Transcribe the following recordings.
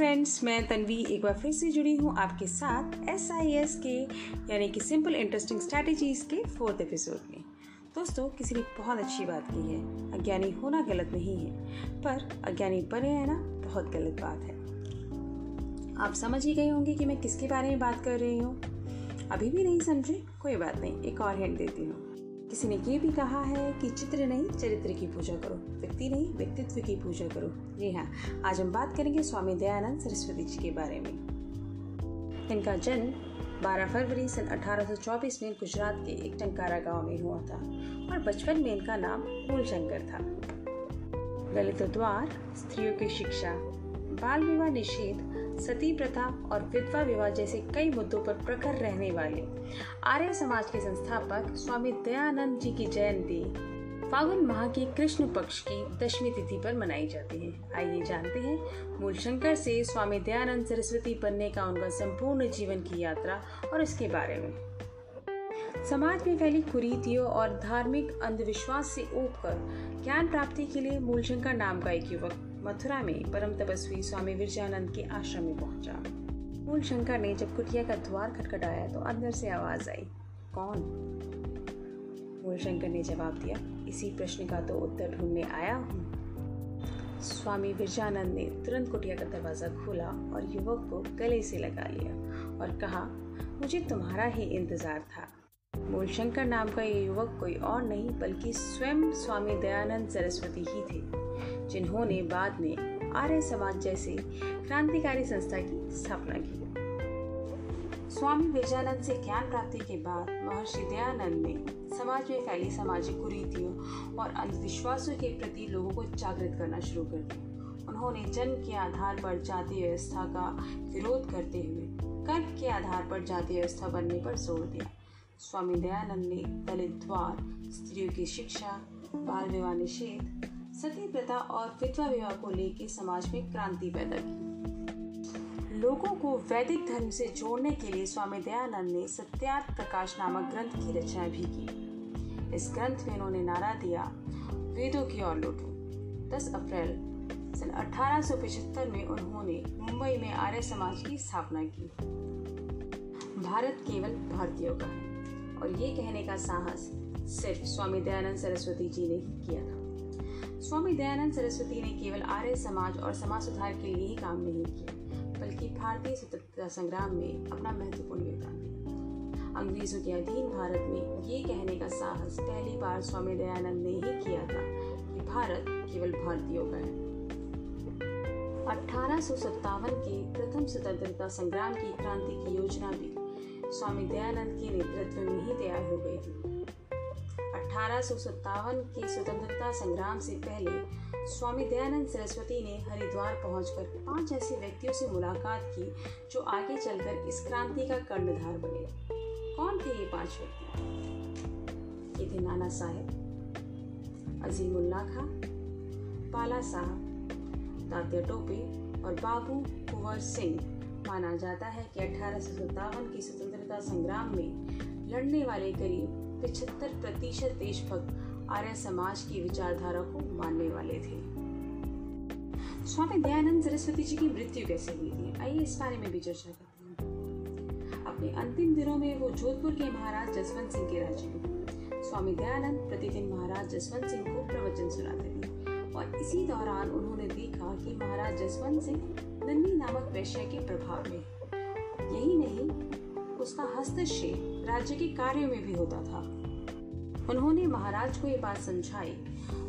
Friends मैं तनवी एक बार फिर से जुड़ी हूँ आपके साथ एस आई एस के, यानी कि सिंपल इंटरेस्टिंग स्ट्रैटेजीज के फोर्थ एपिसोड में। दोस्तों, किसी ने बहुत अच्छी बात की है। अज्ञानी होना गलत नहीं है, पर अज्ञानी बने रहना बहुत गलत बात है। आप समझ ही गए होंगे कि मैं किसके बारे में बात कर रही हूँ। अभी भी नहीं समझे, कोई बात नहीं, एक और हैंड देती हूँ। किसी ने ये भी कहा है कि चित्र नहीं, चरित्र की पूजा करो। व्यक्ति नहीं, व्यक्तित्व की पूजा करो। जी हाँ आज हम बात करेंगे स्वामी दयानंद सरस्वती जी के बारे में। इनका जन्म 12 फरवरी सन 1824 में गुजरात के एक टंकारा गाँव में हुआ था और बचपन में इनका नाम मूलशंकर था। दलित द्वार स्त्रियों की शिक्षा, बाल विवाह निषेध सती प्रथा और विधवा विवाह जैसे कई मुद्दों पर प्रखर रहने वाले। आर्य समाज के संस्थापक स्वामी दयानंद जी की जयंती फागुन माह के कृष्ण पक्ष की दशमी तिथि पर मनाई जाती है। आइए जानते हैं मूल शंकर से स्वामी दयानंद सरस्वती बनने का उनका संपूर्ण जीवन की यात्रा और इसके बारे में। समाज में फैली कुरीतियों और धार्मिक अंधविश्वास से कर ज्ञान प्राप्ति के लिए मूलशंकर नाम का एक युवक मथुरा में परम तपस्वी स्वामी विरजानंद के आश्रम में पहुँचा। मूल शंकर ने जब कुटिया का द्वार खटखटाया तो अंदर से आवाज़ आई, कौन? मूल शंकर ने जवाब दिया, इसी प्रश्न का तो उत्तर ढूँढने आया हूँ। स्वामी विरजानंद ने तुरंत कुटिया का दरवाज़ा खोला और युवक को गले से लगा लिया और कहा, मुझे तुम्हारा ही इंतज़ार था। मूलशंकर नाम का ये युवक कोई और नहीं, बल्कि स्वयं स्वामी दयानंद सरस्वती ही थे। जिन्होंने बाद में आर्य समाज जैसे क्रांतिकारी संस्था की स्थापना की। स्वामी विजयानंद से ज्ञान प्राप्ति के बाद महर्षि दयानंद ने समाज में फैली सामाजिक कुरीतियों और अंधविश्वासों के प्रति लोगों को जागृत करना शुरू कर दिया। उन्होंने जन्म के आधार पर जाति व्यवस्था का विरोध करते हुए कर्म के आधार पर जाति व्यवस्था बनने पर ज़ोर दिया। स्वामी दयानंद ने दलित, द्वार, स्त्रियों की शिक्षा, बाल विवाह निषेध सती प्रथा और विधवा विवाह को लेकर समाज में क्रांति पैदा की। लोगों को वैदिक धर्म से जोड़ने के लिए स्वामी दयानंद ने सत्यार्थ प्रकाश नामक ग्रंथ की रचना भी की। इस ग्रंथ में उन्होंने नारा दिया वेदों की ओर लौटो 10 अप्रैल सन 1875 में उन्होंने मुंबई में आर्य समाज की स्थापना की। भारत केवल भारतीयों का है और ये कहने का साहस सिर्फ़ स्वामी दयानंद सरस्वती जी ने ही किया था। स्वामी दयानंद सरस्वती ने केवल आर्य समाज और समाज सुधार के लिए ही काम नहीं किया, बल्कि भारतीय स्वतंत्रता संग्राम में अपना महत्वपूर्ण योगदान अंग्रेज़ों के अधीन भारत में ये कहने का साहस पहली बार स्वामी दयानंद ने ही किया था कि भारत केवल भारतीयों का है। अठारह सौ सत्तावन के प्रथम स्वतंत्रता संग्राम की क्रांति की योजना भी स्वामी दयानंद के नेतृत्व में ही तैयार हो गई थी। अठारह के स्वतंत्रता संग्राम से पहले स्वामी दयानंद सरस्वती ने हरिद्वार पहुंचकर पाँच ऐसे व्यक्तियों से मुलाकात की जो आगे चलकर इस क्रांति का कर्णधार बने। कौन थे ये पाँच व्यक्ति? ये थे नाना साहेब अजीमुल्ला खां, पाला साहब, तात्या टोपे और बाबू कुंवर सिंह। माना जाता है कि अठारह की स्वतंत्रता संग्राम में लड़ने वाले करीब पिछहत्तर प्रतिशत देशभक्त आर्य समाज की विचारधारा को मानने वाले थे। स्वामी दयानंद सरस्वती जी की मृत्यु कैसे हुई थी? आइए इस बारे में भी चर्चा करते हैं। अपने अंतिम दिनों में वो जोधपुर के महाराज जसवंत सिंह के राज्य में स्वामी दयानंद प्रतिदिन महाराज जसवंत सिंह को प्रवचन सुनाते थे और इसी दौरान उन्होंने देखा कि महाराज जसवंत सिंह नन्नी नामक वैश्य के प्रभाव में यही नहीं, उसका हस्तक्षेप राज्य के कार्यों में भी होता था। उन्होंने महाराज को ये बात समझाई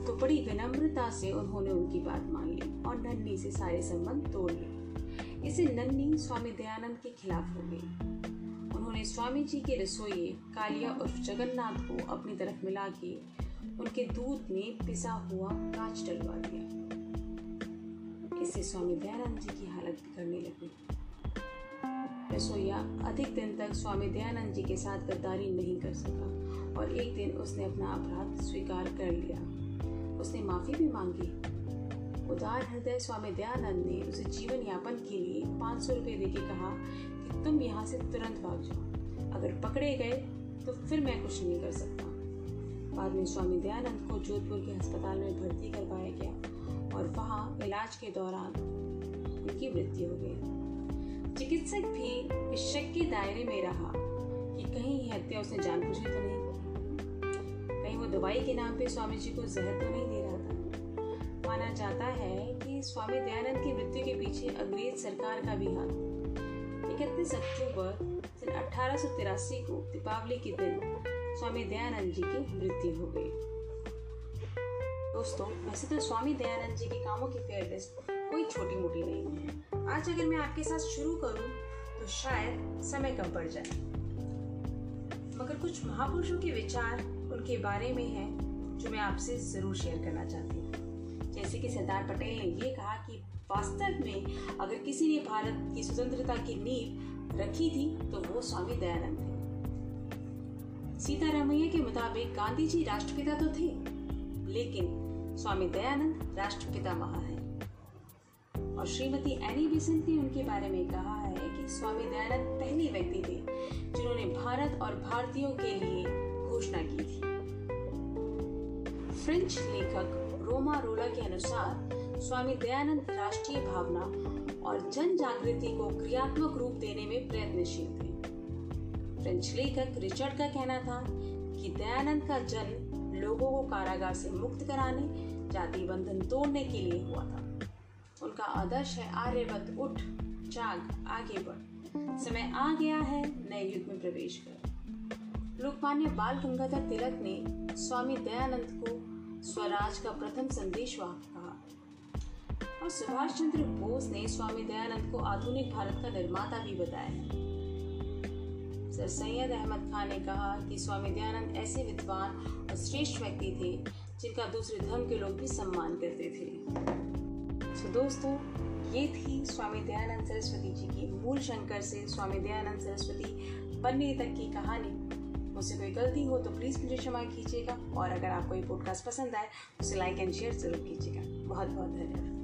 तो बड़ी विनम्रता से उन्होंने उनकी बात मान ली और नन्नी से सारे संबंध तोड़ लिए। इसे नन्नी स्वामी दयानंद के खिलाफ हो गई। उन्होंने स्वामी जी के रसोई, कालिया उर्फ़ जगन्नाथ को अपनी तरफ़ मिला के उनके दूध में पिसा हुआ कांच डलवा दिया। इससे स्वामी दयानंद जी की हालत बिगड़ने लगी। रसोईया अधिक दिन तक स्वामी दयानंद जी के साथ गद्दारी नहीं कर सका और एक दिन उसने अपना अपराध स्वीकार कर लिया। उसने माफ़ी भी मांगी। उदार हृदय स्वामी दयानंद ने उसे जीवन यापन के लिए पाँच सौ रुपये देके कहा कि तुम यहाँ से तुरंत भाग जाओ। अगर पकड़े गए तो फिर मैं कुछ नहीं कर सकता। बाद में स्वामी दयानंद को जोधपुर के अस्पताल में भर्ती करवाया गया और वहाँ इलाज के दौरान उनकी मृत्यु हो गई। चिकित्सक भी इस शक के दायरे में रहा कि कहीं ये हत्या उसने जानबूझ तो नहीं कहीं वो दवाई के नाम पे स्वामी जी को जहर तो नहीं दे रहा था। माना जाता है कि स्वामी दयानंद की मृत्यु के पीछे अंग्रेज़ सरकार का भी हाथ। इकतीस अक्टूबर सन अठारह सौ तिरासी को दीपावली के दिन स्वामी दयानंद जी की मृत्यु हो गई। दोस्तों, वैसे तो स्वामी दयानंद जी के कामों की फेयर लिस्ट कोई छोटी मोटी नहीं है। आज अगर मैं आपके साथ शुरू करूँ तो शायद समय कम पड़ जाए। मगर कुछ महापुरुषों के विचार उनके बारे में है, जो मैं आपसे ज़रूर शेयर करना चाहती हूँ। जैसे कि सरदार पटेल ने ये कहा कि वास्तव में अगर किसी ने भारत की स्वतंत्रता की नींव रखी थी तो वो स्वामी दयानंद थे। सीतारामैया के मुताबिक गांधी जी राष्ट्रपिता तो थे, लेकिन स्वामी दयानंद राष्ट्रपिता महा है। और श्रीमती एनी बेसेंट ने उनके बारे में कहा है कि स्वामी दयानंद पहले व्यक्ति थे, जिन्होंने भारत और भारतीयों के लिए घोषणा की थी। फ्रेंच लेखक रोमा रोला के अनुसार, स्वामी दयानंद राष्ट्रीय भावना और जन जागृति को क्रियात्मक रूप देने में प्रयत्नशील थे। फ्रेंच लेखक रिचर्ड का कहना था कि दयानंद का जन्म लोगों को कारागार से मुक्त कराने जाति बंधन तोड़ने के लिए हुआ था। उनका आदर्श है, आर्यवत उठ, जाग, आगे बढ़। समय आ गया है नए युग में प्रवेश कर। लोकमान्य बाल गंगाधर तिलक ने स्वामी दयानंद को स्वराज का प्रथम संदेश कहा। और सुभाष चंद्र बोस ने स्वामी दयानंद को आधुनिक भारत का निर्माता भी बताया सर सैयद अहमद खान ने कहा कि स्वामी दयानंद ऐसे विद्वान और श्रेष्ठ व्यक्ति थे जिनका दूसरे धर्म के लोग भी सम्मान करते थे। So, दोस्तों ये थी स्वामी दयानंद सरस्वती जी की मूल शंकर से स्वामी दयानंद सरस्वती बनने तक की कहानी। मुझसे कोई गलती हो तो प्लीज़ मुझे क्षमा कीजिएगा और अगर आपको ये पॉडकास्ट पसंद आए तो उसे लाइक एंड शेयर ज़रूर कीजिएगा। बहुत बहुत धन्यवाद।